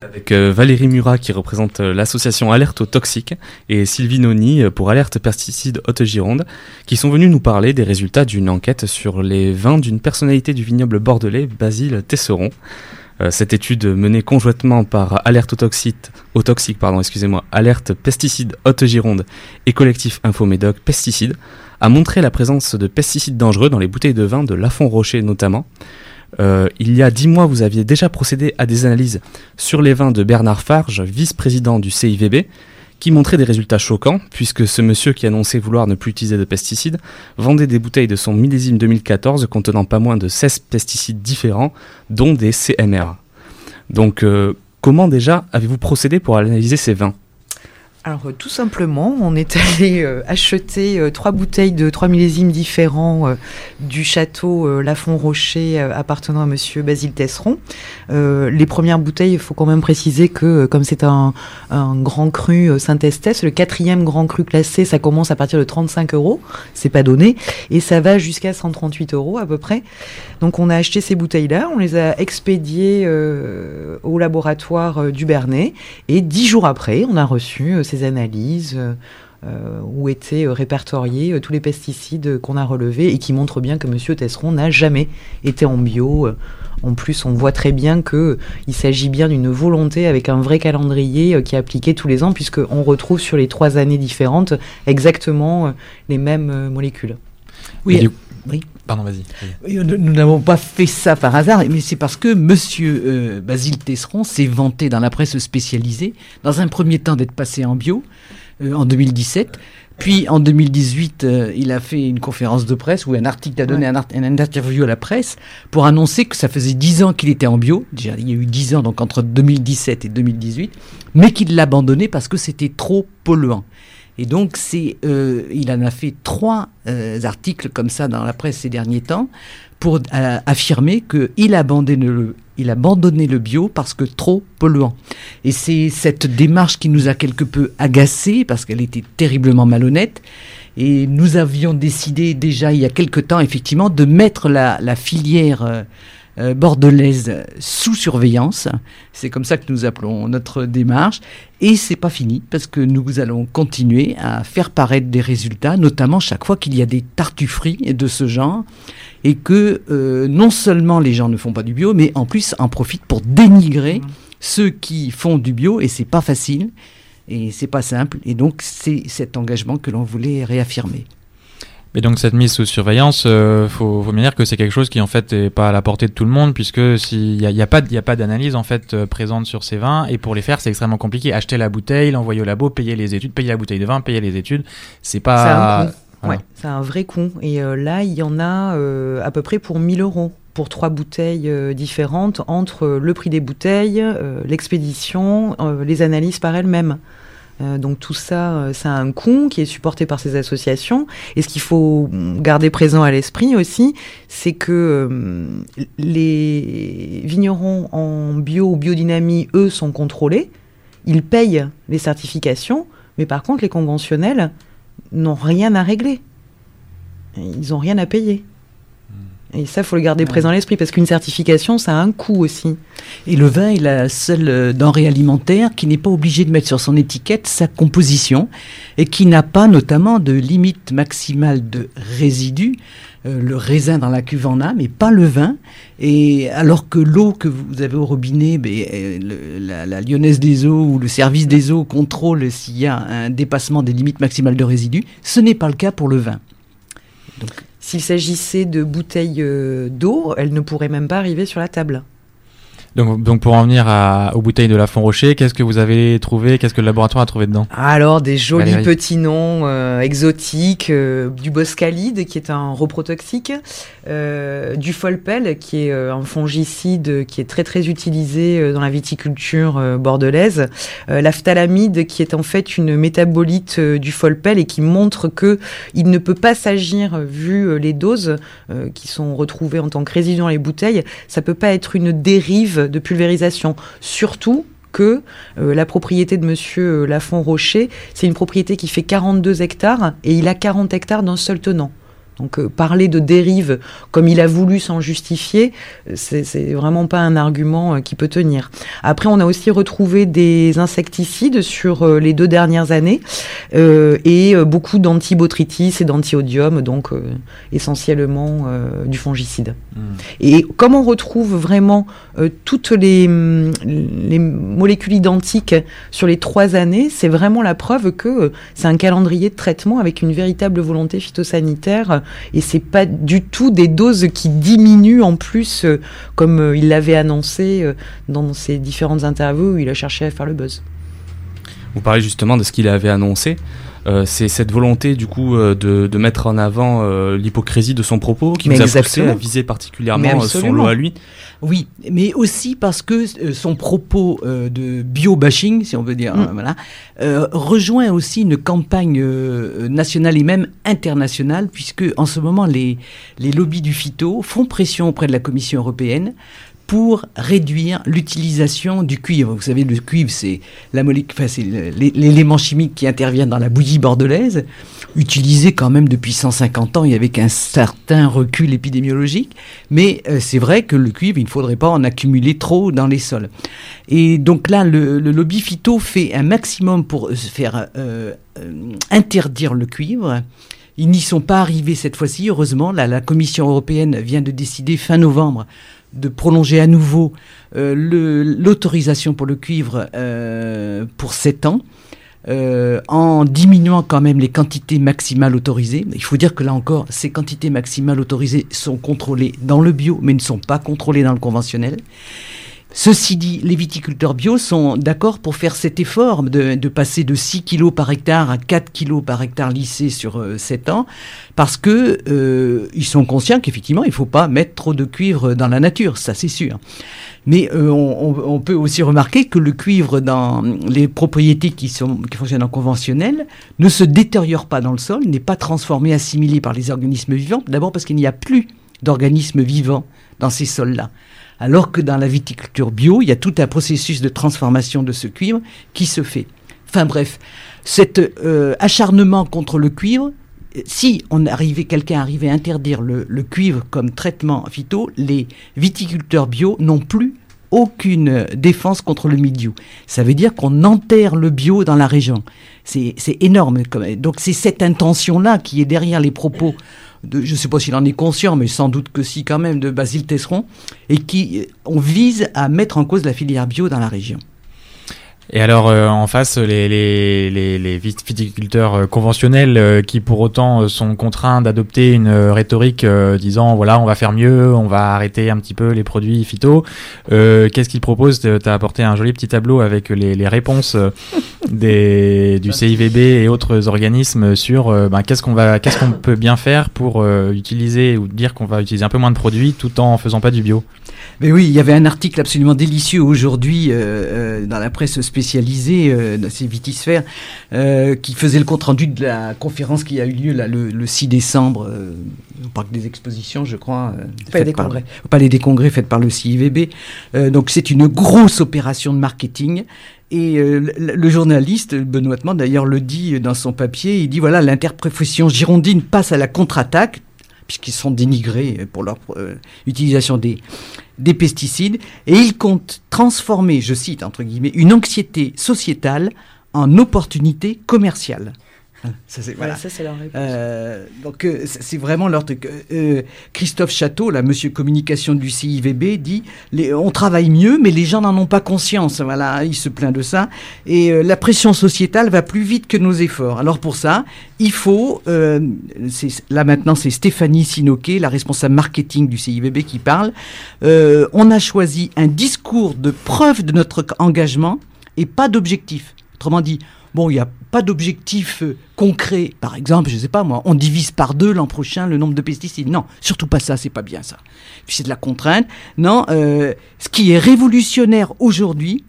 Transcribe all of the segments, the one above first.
Avec euh, Valérie Murat qui représente euh, l'association Alerte aux toxiques et Sylvie Noni euh, pour Alerte pesticides Haute-Gironde qui sont venus nous parler des résultats d'une enquête sur les vins d'une personnalité du vignoble bordelais Basile Tesseron. cette étude menée conjointement par Alerte aux toxiques, pardon, excusez-moi, Alerte pesticides Haute-Gironde et collectif Infomédoc Pesticides a montré la présence de pesticides dangereux dans les bouteilles de vin de Lafont Rocher notamment. Euh, il y a dix mois, vous aviez déjà procédé à des analyses sur les vins de Bernard Farge, vice-président du CIVB, qui montraient des résultats choquants, puisque ce monsieur qui annonçait vouloir ne plus utiliser de pesticides vendait des bouteilles de son millésime 2014 contenant pas moins de 16 pesticides différents, dont des CMR. Donc, euh, comment déjà avez-vous procédé pour analyser ces vins? Alors euh, tout simplement, on est allé euh, acheter euh, trois bouteilles de trois millésimes différents du château Lafont Rocher appartenant à Monsieur Basile Tesseron. les premières bouteilles, il faut quand même préciser que comme c'est un, grand cru Saint-Estès, le quatrième grand cru classé, ça commence à partir de 35 euros, c'est pas donné, et ça va jusqu'à 138 euros à peu près. Donc on a acheté ces bouteilles-là, on les a expédiées au laboratoire du Bernet, et dix jours après, on a reçu ces analyses euh, euh, où étaient répertoriés euh, tous les pesticides qu'on a relevés et qui montrent bien que M. Tesseron n'a jamais été en bio. En plus, on voit très bien qu'il s'agit bien d'une volonté avec un vrai calendrier qui est appliqué tous les ans, puisqu'on retrouve sur les trois années différentes exactement les mêmes molécules. Oui, oui. Pardon, vas-y. nous n'avons pas fait ça par hasard, mais c'est parce que Monsieur euh, Basile Tesseron s'est vanté dans la presse spécialisée, dans un premier temps d'être passé en bio, euh, en 2017. Puis en 2018, euh, il a fait une conférence de presse où un article a donné un, un, interview à la presse pour annoncer que ça faisait 10 ans qu'il était en bio. Déjà, il y a eu 10 ans, donc entre 2017 et 2018, mais qu'il l'a abandonné parce que c'était trop polluant. Et donc, c'est, euh, il en a fait trois euh, articles comme ça dans la presse ces derniers temps pour euh, affirmer qu'il abandonnait le, il abandonné le bio parce que trop polluant. Et c'est cette démarche qui nous a quelque peu agacés parce qu'elle était terriblement malhonnête. Et nous avions décidé déjà il y a quelque temps, effectivement, de mettre la, la filière euh, bordelaise sous surveillance. C'est comme ça que nous appelons notre démarche. Et c'est pas fini parce que nous allons continuer à faire paraître des résultats, notamment chaque fois qu'il y a des tartufferies de ce genre et que euh, non seulement les gens ne font pas du bio, mais en plus en profitent pour dénigrer ceux qui font du bio et c'est pas facile et c'est pas simple. Et donc c'est cet engagement que l'on voulait réaffirmer. Et donc cette mise sous surveillance, il euh, faut, faut, bien dire que c'est quelque chose qui en fait est pas à la portée de tout le monde puisque s'il n'y a, y a, pas, y a pas d'analyse en fait euh, présente sur ces vins et pour les faire c'est extrêmement compliqué. Acheter la bouteille, l'envoyer au labo, payer les études, payer la bouteille de vin, payer les études, c'est pas. C'est un, ouais, c'est un vrai con. Et euh, là il y en a à peu près pour 1000 euros pour trois bouteilles différentes entre le prix des bouteilles, l'expédition, les analyses par elles-mêmes. Euh, donc tout ça, euh, ça a un coût qui est supporté par ces associations. Et ce qu'il faut garder présent à l'esprit aussi, c'est que euh, les vignerons en bio ou biodynamie, eux, sont contrôlés. Ils payent les certifications, mais par contre, les conventionnels n'ont rien à régler. Ils n'ont rien à payer. Et ça, faut le garder présent à l'esprit parce qu'une certification, ça a un coût aussi. Et le vin est la seule euh, denrée alimentaire qui n'est pas obligé de mettre sur son étiquette sa composition et qui n'a pas notamment de limite maximale de résidus. Euh, le raisin dans la cuve en a, mais pas le vin. Et alors que l'eau que vous avez au robinet, ben, euh, la, la, lyonnaise des eaux ou le service des eaux contrôle s'il y a un dépassement des limites maximales de résidus, ce n'est pas le cas pour le vin. Donc, s'il s'agissait de bouteilles euh, d'eau, elles ne pourraient même pas arriver sur la table. Donc, pour en venir aux bouteilles de la Font Rocher, qu'est-ce que vous avez trouvé? Qu'est-ce que le laboratoire a trouvé dedans? Alors, des jolis petits noms euh, exotiques, euh, du boscalide, qui est un reprotoxique, euh, du folpel, qui est un fongicide qui est très très utilisé dans la viticulture bordelaise, l'aphthalamide, qui est en fait une métabolite du folpel et qui montre que il ne peut pas s'agir, vu les doses qui sont retrouvées en tant que résidus dans les bouteilles, ça peut pas être une dérive de pulvérisation. Surtout que euh, la propriété de monsieur euh, Lafont Rocher, c'est une propriété qui fait 42 hectares et il a 40 hectares d'un seul tenant. Donc parler de dérive comme il a voulu s'en justifier, c'est vraiment pas un argument qui peut tenir. Après, on a aussi retrouvé des insecticides sur les deux dernières années et beaucoup d'antibotrytis et d'antiodium, donc essentiellement du fongicide. Hmm. Et comme on retrouve vraiment toutes les, les molécules identiques sur les trois années, c'est vraiment la preuve que c'est un calendrier de traitement avec une véritable volonté phytosanitaire et c'est pas du tout des doses qui diminuent en plus euh, comme euh, il l'avait annoncé euh, dans ses différentes interviews où il a cherché à faire le buzz. Vous parlez justement de ce qu'il avait annoncé. c'est cette volonté du coup de, mettre en avant l'hypocrisie de son propos qui nous a poussé à viser particulièrement son lot à lui. Oui, mais aussi parce que euh, son propos euh, de bio-bashing, si on veut dire, mm. euh, voilà, rejoint aussi une campagne nationale et même internationale, puisque en ce moment, les, les lobbies du phyto font pression auprès de la Commission européenne pour réduire l'utilisation du cuivre. Vous savez, le cuivre, c'est l'élément chimique qui intervient dans la bouillie bordelaise, utilisé quand même depuis 150 ans et avec un certain recul épidémiologique. Mais euh, c'est vrai que le cuivre, il ne faudrait pas en accumuler trop dans les sols. Et donc là, le, lobby phyto fait un maximum pour faire euh, euh, interdire le cuivre. Ils n'y sont pas arrivés cette fois-ci, heureusement. la Commission européenne vient de décider fin novembre de prolonger à nouveau euh, l'autorisation pour le cuivre euh, pour 7 ans. Euh, en diminuant quand même les quantités maximales autorisées. Il faut dire que là encore, ces quantités maximales autorisées sont contrôlées dans le bio, mais ne sont pas contrôlées dans le conventionnel. Ceci dit, les viticulteurs bio sont d'accord pour faire cet effort de, passer de 6 kg par hectare à 4 kg par hectare lissé sur 7 ans, parce que euh, ils sont conscients qu'effectivement, il ne faut pas mettre trop de cuivre dans la nature, ça c'est sûr. Mais euh, on, peut aussi remarquer que le cuivre dans les propriétés qui, sont, qui fonctionnent en conventionnel ne se détériore pas dans le sol, n'est pas transformé, assimilé par les organismes vivants, d'abord parce qu'il n'y a plus d'organismes vivants dans ces sols-là. Alors que dans la viticulture bio, il y a tout un processus de transformation de ce cuivre qui se fait. Enfin bref, cet euh, acharnement contre le cuivre, si on arrivait, quelqu'un arrivait à interdire le, cuivre comme traitement phyto, les viticulteurs bio n'ont plus aucune défense contre le milieu. Ça veut dire qu'on enterre le bio dans la région. C'est énorme. Donc c'est cette intention-là qui est derrière les propos je ne sais pas s'il en est conscient, mais sans doute que si quand même, de Basile Tesseron, et qui on vise à mettre en cause la filière bio dans la région. Et alors euh, en face, les, les, les, les viticulteurs euh, conventionnels euh, qui pour autant sont contraints d'adopter une rhétorique disant voilà on va faire mieux, on va arrêter un petit peu les produits phyto. Qu'est-ce qu'ils proposent? Tu as apporté un joli petit tableau avec les, les réponses des, du CIVB et autres organismes sur ben, qu'est-ce qu'on va qu'est-ce qu'on peut bien faire pour utiliser ou dire qu'on va utiliser un peu moins de produits tout en faisant pas du bio? Mais oui, il y avait un article absolument délicieux aujourd'hui euh, euh, dans la presse spécialisée, euh, dans ces vitisphères, qui faisait le compte-rendu de la conférence qui a eu lieu là, le, 6 décembre au Parc des Expositions, je crois. Palais des Congrès. Au Palais des Congrès, faite par le CIVB. donc c'est une grosse opération de marketing. Et le, journaliste, Benoît d'ailleurs, le dit dans son papier, il dit, voilà, l'interprofession girondine passe à la contre-attaque, puisqu'ils sont dénigrés pour leur utilisation des, des pesticides et il compte transformer, je cite entre guillemets, une anxiété sociétale en opportunité commerciale. Ça, c'est voilà. leur euh, donc, euh, c'est vraiment leur truc. Euh, Christophe Château, la monsieur communication du CIVB, dit les, on travaille mieux, mais les gens n'en ont pas conscience. Voilà, il se plaint de ça. Et la pression sociétale va plus vite que nos efforts. Alors, pour ça, il faut. là, maintenant, c'est Stéphanie Sinoquet, la responsable marketing du CIVB, qui parle. on a choisi un discours de preuve de notre engagement et pas d'objectif. Autrement dit, Bon, il n'y a pas d'objectif euh, concret. Par exemple, je ne sais pas moi, on divise par deux l'an prochain le nombre de pesticides. Non, surtout pas ça, c'est pas bien ça. C'est de la contrainte. Non, euh, ce qui est révolutionnaire aujourd'hui,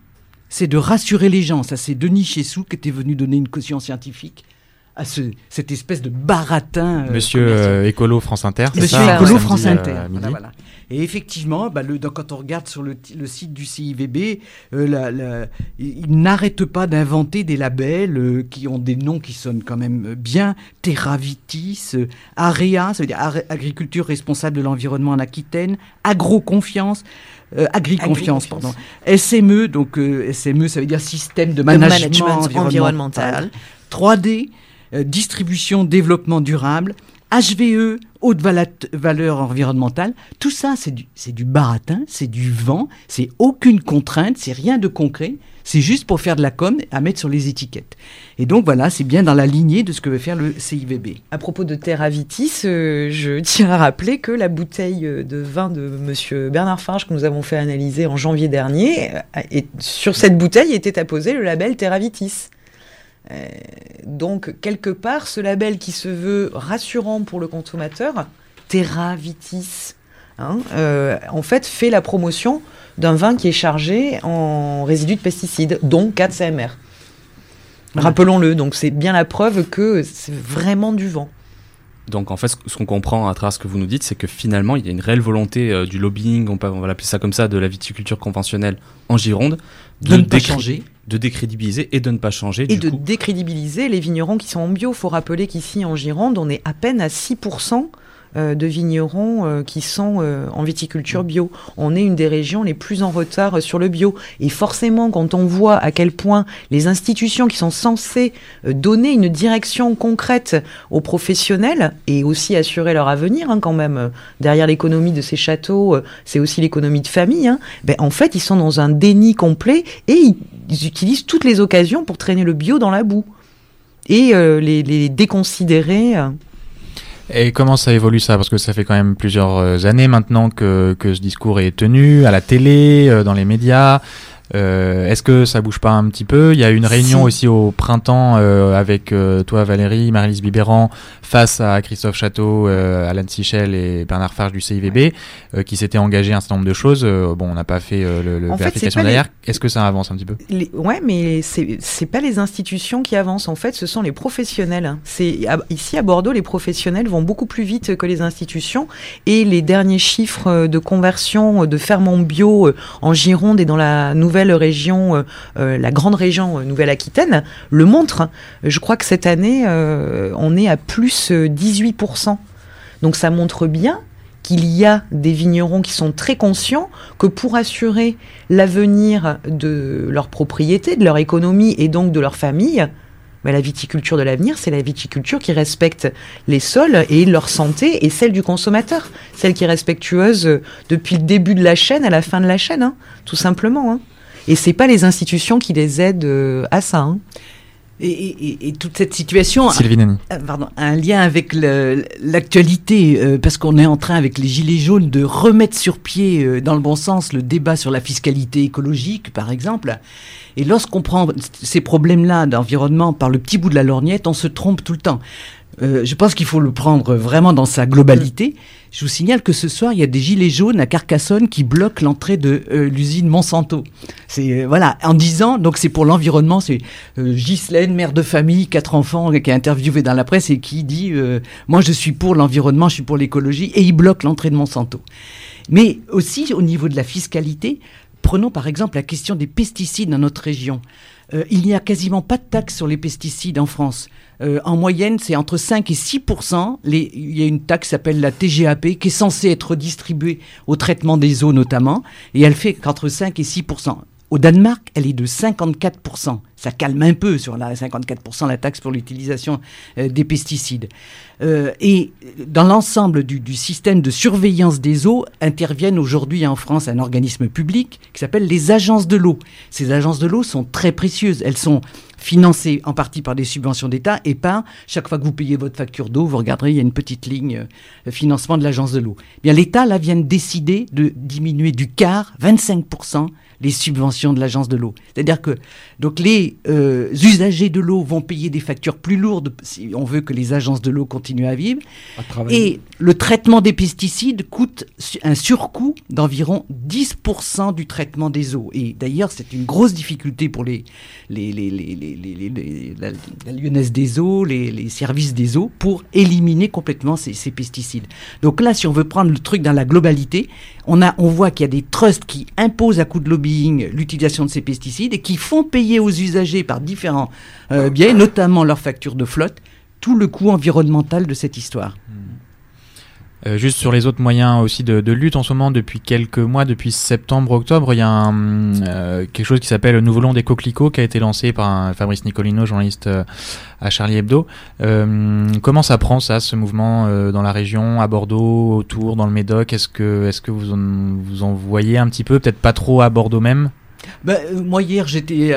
c'est de rassurer les gens. Ça, c'est Denis Chessou qui était venu donner une caution scientifique à ce, cette espèce de baratin. Euh, Monsieur euh, Écolo France Inter. Monsieur Écolo France Inter. voilà. Et effectivement, bah, le, quand on regarde sur le, site du CIVB, euh, ils n'arrêtent pas d'inventer des labels euh, qui ont des noms qui sonnent quand même bien. Terravitis, euh, AREA, ça veut dire Agriculture responsable de l'environnement en Aquitaine, Agroconfiance. Euh, Agriconfiance, pardon. SME, donc SME, ça veut dire Système de Management, environnemental. 3D, Distribution, Développement Durable. HVE, haute valeur environnementale, tout ça c'est du, du baratin, c'est du vent, c'est aucune contrainte, c'est rien de concret, c'est juste pour faire de la com à mettre sur les étiquettes. Et donc voilà, c'est bien dans la lignée de ce que veut faire le CIVB. À propos de Terravitis, euh, je tiens à rappeler que la bouteille de vin de monsieur Bernard Farge que nous avons fait analyser en janvier dernier, euh, et sur cette bouteille était apposé le label Terravitis. Euh, donc, quelque part, ce label qui se veut rassurant pour le consommateur, Terra Vitis, hein, euh, en fait, fait la promotion d'un vin qui est chargé en résidus de pesticides, dont 4 CMR. Rappelons-le, donc c'est bien la preuve que c'est vraiment du vent. Donc en fait, ce qu'on comprend à travers ce que vous nous dites, c'est que finalement, il y a une réelle volonté euh, du lobbying, on, va l'appeler ça comme ça, de la viticulture conventionnelle en Gironde, de, ne pas changer. De décrédibiliser et de ne pas changer. Et de décrédibiliser les vignerons qui sont en bio. Il faut rappeler qu'ici en Gironde, on est à peine à 6% euh, de vignerons euh, qui sont euh, en viticulture bio. On est une des régions les plus en retard sur le bio. Et forcément, quand on voit à quel point les institutions qui sont censées donner une direction concrète aux professionnels et aussi assurer leur avenir, hein, quand même, derrière l'économie de ces châteaux, c'est aussi l'économie de famille, hein, ben, en fait, ils sont dans un déni complet et ils, utilisent toutes les occasions pour traîner le bio dans la boue et les, déconsidérer. Et comment ça évolue ça? Parce que ça fait quand même plusieurs euh, années maintenant que, que ce discours est tenu à la télé, euh, dans les médias. Euh, Est-ce que ça bouge pas un petit peu? Il y a une réunion aussi au printemps euh, avec euh, toi Valérie, Marie-Lise Bibéran, face à Christophe Château, Alain Sichel et Bernard Farge du CIVB, qui s'étaient engagés un certain nombre de choses. bon, on n'a pas fait le, le vérification derrière. Est-ce que ça avance un petit peu? Les... Ouais, mais c'est pas les institutions qui avancent. En fait, ce sont les professionnels. C'est ici à Bordeaux, les professionnels vont beaucoup plus vite que les institutions et les derniers chiffres de conversion de fermes bio en Gironde et dans la nouvelle région, euh, euh, la grande région euh, Nouvelle-Aquitaine, le montre. Je crois que cette année, on est à plus 18%. Donc ça montre bien qu'il y a des vignerons qui sont très conscients que pour assurer l'avenir de leur propriété, de leur économie et donc de leur famille, mais la viticulture de l'avenir, c'est la viticulture qui respecte les sols et leur santé et celle du consommateur, celle qui est respectueuse depuis le début de la chaîne à la fin de la chaîne, hein, tout simplement. Hein. Et c'est pas les institutions qui les aident euh, à ça. Hein. Et, toute cette situation Sylvie a, pardon, un lien avec l'actualité, euh, parce qu'on est en train, avec les Gilets jaunes, de remettre sur pied, euh, dans le bon sens, le débat sur la fiscalité écologique, par exemple. Et lorsqu'on prend ces problèmes-là d'environnement par le petit bout de la lorgnette, on se trompe tout le temps. Euh, je pense qu'il faut le prendre vraiment dans sa globalité. Je vous signale que ce soir, il y a des gilets jaunes à Carcassonne qui bloquent l'entrée de euh, l'usine Monsanto. C'est euh, voilà, en disant donc c'est pour l'environnement. C'est Ghislaine, mère de famille, quatre enfants, qui est interviewée dans la presse et qui dit moi je suis pour l'environnement, je suis pour l'écologie, et ils bloquent l'entrée de Monsanto. Mais aussi au niveau de la fiscalité, prenons par exemple la question des pesticides dans notre région. il n'y a quasiment pas de taxe sur les pesticides en France. Euh, en moyenne, c'est entre 5 et 6 les, Il y a une taxe qui s'appelle la TGAP qui est censée être distribuée au traitement des eaux notamment, et elle fait qu'entre 5 et 6 au Danemark, elle est de 54%. Ça calme un peu sur la 54% la taxe pour l'utilisation euh, des pesticides. Euh, et dans l'ensemble du, du, système de surveillance des eaux, interviennent aujourd'hui en France un organisme public qui s'appelle les agences de l'eau. Ces agences de l'eau sont très précieuses. Elles sont financées en partie par des subventions d'État et par, chaque fois que vous payez votre facture d'eau, vous regarderez, il y a une petite ligne euh, financement de l'agence de l'eau. Eh bien, l'État, là, vient de décider de diminuer du quart, 25%, les subventions de l'agence de l'eau. C'est-à-dire que donc les euh, usagers de l'eau vont payer des factures plus lourdes si on veut que les agences de l'eau continuent à vivre. et le traitement des pesticides coûte un surcoût d'environ 10% du traitement des eaux. Et d'ailleurs, c'est une grosse difficulté pour les, les, les, les la, la, lyonnaise des eaux, les, services des eaux, pour éliminer complètement ces, pesticides. Donc là, si on veut prendre le truc dans la globalité, on, voit qu'il y a des trusts qui imposent à coup de lobbying l'utilisation de ces pesticides et qui font payer aux usagers par différents euh, biais, notamment leur facture de flotte, tout le coût environnemental de cette histoire. Euh, juste sur les autres moyens aussi de, lutte en ce moment, depuis quelques mois, depuis septembre-octobre, il y a euh, quelque chose qui s'appelle le Nouveau Long des Coquelicots qui a été lancé par un Fabrice Nicolino, journaliste euh, à Charlie Hebdo. comment ça prend ça, ce mouvement dans la région, à Bordeaux, autour, dans le Médoc? Est-ce que, est -ce que vous, en, vous en voyez un petit peu, peut-être pas trop à Bordeaux même? Ben, Moi hier j'étais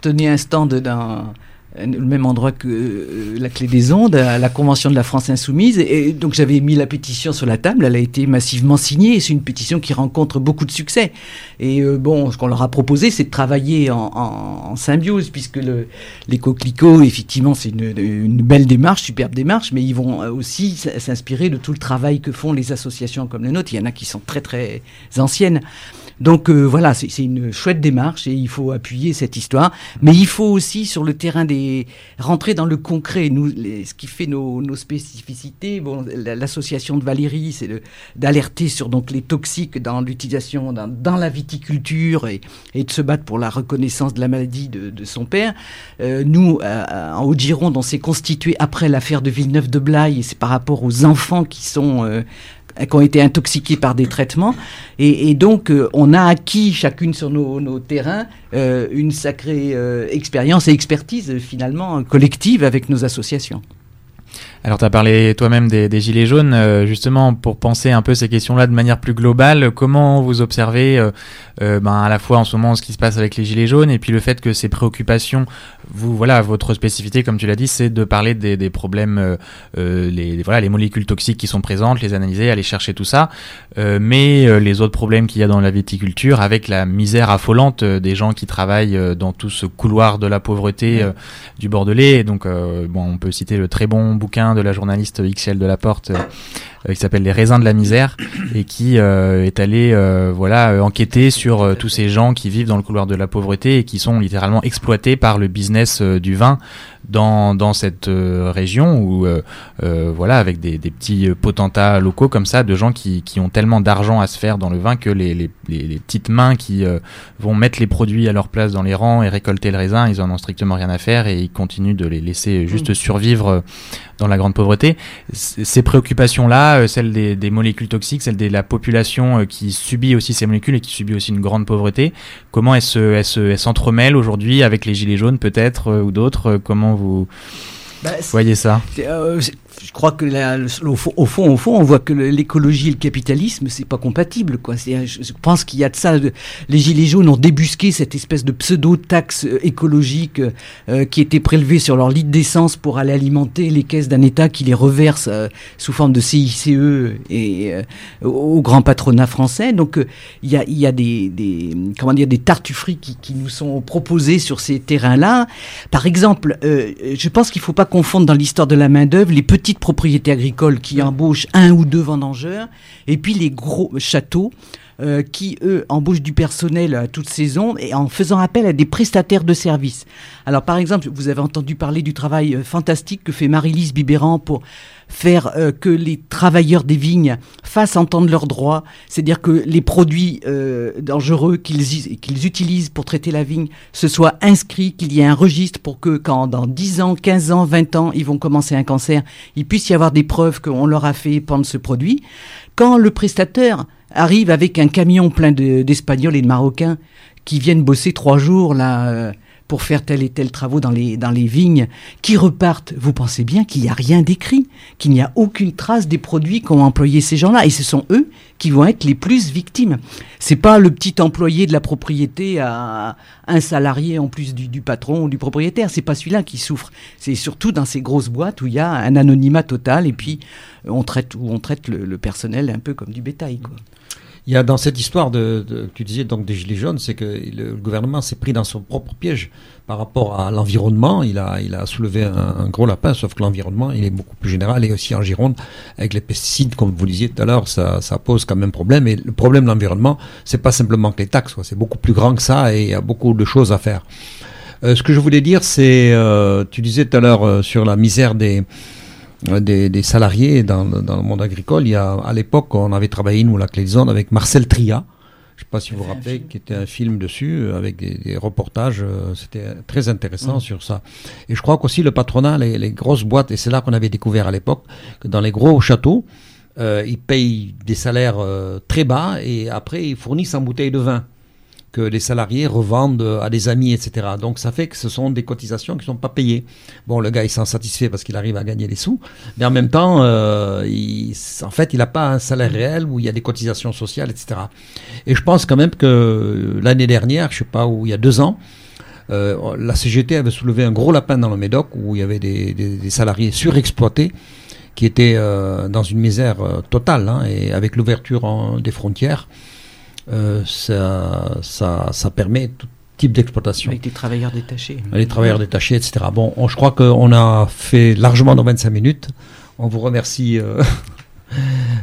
tenu un stand d'un le même endroit que euh, la clé des ondes, à la Convention de la France Insoumise. Et, donc j'avais mis la pétition sur la table, elle a été massivement signée, c'est une pétition qui rencontre beaucoup de succès. Et euh, bon, ce qu'on leur a proposé, c'est de travailler en, symbiose, puisque le, les coquelicots, effectivement, c'est une, belle démarche, superbe démarche, mais ils vont euh, aussi s'inspirer de tout le travail que font les associations comme les nôtres. Il y en a qui sont très très anciennes. Donc euh, voilà, c'est une chouette démarche et il faut appuyer cette histoire. Mais il faut aussi sur le terrain des rentrer dans le concret. Nous, ce qui fait nos, nos spécificités, bon, l'association de Valérie, c'est d'alerter sur donc les toxiques dans l'utilisation dans, dans, la viticulture et, et, de se battre pour la reconnaissance de la maladie de, de son père. Euh, nous, en Haute-Gironde, on s'est constitué après l'affaire de Villeneuve de Blaye et c'est par rapport aux enfants qui sont euh, qui ont été intoxiqués par des traitements. Et, donc, euh, on a acquis chacune sur nos, terrains euh, une sacrée euh, expérience et expertise finalement collective avec nos associations. Alors, tu as parlé toi-même des, Gilets jaunes, euh, justement, pour penser un peu ces questions-là de manière plus globale. Comment vous observez euh, euh, ben, à la fois en ce moment ce qui se passe avec les Gilets jaunes et puis le fait que ces préoccupations, vous, voilà, votre spécificité, comme tu l'as dit, c'est de parler des, problèmes, les, voilà, les molécules toxiques qui sont présentes, les analyser, aller chercher tout ça. mais les autres problèmes qu'il y a dans la viticulture, avec la misère affolante des gens qui travaillent dans tout ce couloir de la pauvreté du Bordelais. Donc, bon, on peut citer le très bon bouquin de la journaliste XL de la Porte euh, qui s'appelle Les raisins de la misère et qui euh, est allé euh, voilà enquêter sur tous ces gens qui vivent dans le couloir de la pauvreté et qui sont littéralement exploités par le business du vin dans, dans cette région où voilà avec des, des, petits potentats locaux comme ça de gens qui, qui ont tellement d'argent à se faire dans le vin que les, les, les, petites mains qui vont mettre les produits à leur place dans les rangs et récolter le raisin ils en ont strictement rien à faire et ils continuent de les laisser juste mmh. survivre dans la grande pauvreté ces préoccupations là euh, celle des, molécules toxiques, celle de la population euh, qui subit aussi ces molécules et qui subit aussi une grande pauvreté. Comment elle s'entremêle aujourd'hui avec les gilets jaunes peut-être euh, ou d'autres Comment vous bah, voyez ça je crois que au, fond, au, fond, on voit que l'écologie et le capitalisme, c'est pas compatible. Quoi. Je pense qu'il y a de ça. les Gilets jaunes ont débusqué cette espèce de pseudo-taxe euh, écologique euh, qui était prélevée sur leur litre d'essence pour aller alimenter les caisses d'un État qui les reverse euh, sous forme de CICE et au grand patronat français. Donc il y a, y a des, des, comment dire, des tartufferies qui, qui nous sont proposées sur ces terrains-là. Par exemple, je pense qu'il faut pas confondre dans l'histoire de la main-d'œuvre les petites propriétés agricoles qui embauchent un ou deux vendangeurs, et puis les gros châteaux euh, qui, eux, embauchent du personnel à toute saison et en faisant appel à des prestataires de services. Alors, par exemple, vous avez entendu parler du travail euh, fantastique que fait Marie-Lise Bibéran pour faire euh, que les travailleurs des vignes fassent entendre leurs droits, c'est-à-dire que les produits dangereux qu'ils qu'ils utilisent pour traiter la vigne se soient inscrits, qu'il y ait un registre pour que quand dans 10 ans, 15 ans, 20 ans, ils vont commencer un cancer, il puisse y avoir des preuves qu'on leur a fait prendre ce produit. Quand le prestataire arrive avec un camion plein d'Espagnols et de Marocains qui viennent bosser trois jours là euh, pour faire tel et tel travaux dans les, dans les vignes, qui repartent, vous pensez bien qu'il n'y a rien d'écrit, qu'il n'y a aucune trace des produits qu'ont employés ces gens-là. Et ce sont eux qui vont être les plus victimes. C'est pas le petit employé de la propriété à un salarié en plus du, patron ou du propriétaire. C'est pas celui-là qui souffre. C'est surtout dans ces grosses boîtes où il y a un anonymat total et puis on traite, où on traite le, le personnel un peu comme du bétail, quoi. Il y a dans cette histoire de, tu disais donc des gilets jaunes, c'est que le, gouvernement s'est pris dans son propre piège par rapport à l'environnement. Il a, il a soulevé un, gros lapin, sauf que l'environnement, il est beaucoup plus général et aussi en Gironde avec les pesticides, comme vous disiez tout à l'heure, ça, ça pose quand même problème. Et le problème de l'environnement, c'est pas simplement que les taxes, c'est beaucoup plus grand que ça et il y a beaucoup de choses à faire. Euh, ce que je voulais dire, c'est, euh, tu disais tout à l'heure euh, sur la misère des des, salariés dans, dans, le monde agricole. Il y a, à l'époque, on avait travaillé, nous, la Clézone, avec Marcel Tria. Je ne sais pas si vous vous rappelez, qui était un film dessus, euh, avec des, reportages. Euh, c'était très intéressant mm. sur ça. Et je crois qu'aussi le patronat, les, les, grosses boîtes, et c'est là qu'on avait découvert à l'époque, que dans les gros châteaux, euh, ils payent des salaires euh, très bas et après ils fournissent en bouteille de vin que les salariés revendent à des amis, etc. Donc ça fait que ce sont des cotisations qui ne sont pas payées. Bon, le gars, il s'en satisfait parce qu'il arrive à gagner des sous, mais en même temps, euh, en fait, il n'a pas un salaire réel où il y a des cotisations sociales, etc. Et je pense quand même que l'année dernière, je sais pas où, il y a deux ans, euh, la CGT avait soulevé un gros lapin dans le Médoc où il y avait des, salariés surexploités qui étaient euh, dans une misère totale, hein, et avec l'ouverture des frontières, euh, ça, ça, ça permet tout type d'exploitation. Avec des travailleurs détachés. Les travailleurs détachés, etc. Bon, je crois qu'on a fait largement dans 25 minutes. On vous remercie euh,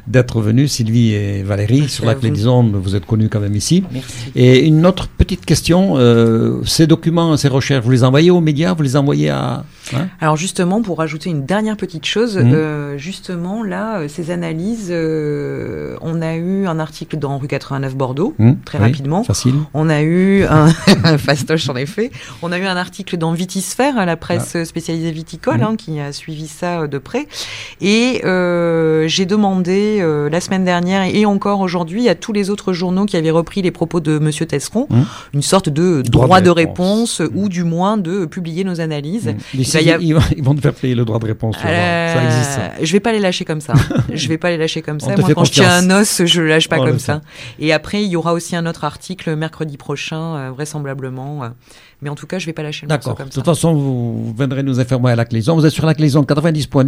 d'être venus, Sylvie et Valérie, sur la clé des ondes. Vous êtes connus quand même ici. Merci. Et une autre petite question euh, ces documents, ces recherches, vous les envoyez aux médias Vous les envoyez à. Hein? Alors, justement, pour rajouter une dernière petite chose, mmh. euh, justement, là, euh, ces analyses, on a eu un article dans Rue 89 Bordeaux, mmh. très rapidement. Facile. On a eu un. fastoche, en effet. On a eu un article dans Vitisphère, la presse ah. spécialisée viticole, mmh. hein, qui a suivi ça de près. Et j'ai demandé euh, la semaine dernière et encore aujourd'hui à tous les autres journaux qui avaient repris les propos de Monsieur Tesseron mmh. une sorte de droit, de réponse, mmh. ou du moins de publier nos analyses. Mmh. ils, vont te faire payer le droit de réponse. Euh, ça existe. Je vais pas les lâcher comme ça. je vais pas les lâcher comme ça. Moi, quand je tiens un os, je le lâche pas comme ça. Et après, il y aura aussi un autre article mercredi prochain, euh, vraisemblablement. mais en tout cas, je vais pas lâcher le morceau comme ça. De toute façon, vous, viendrez nous informer à la Cléson. Vous êtes sur la Cléson 90.10.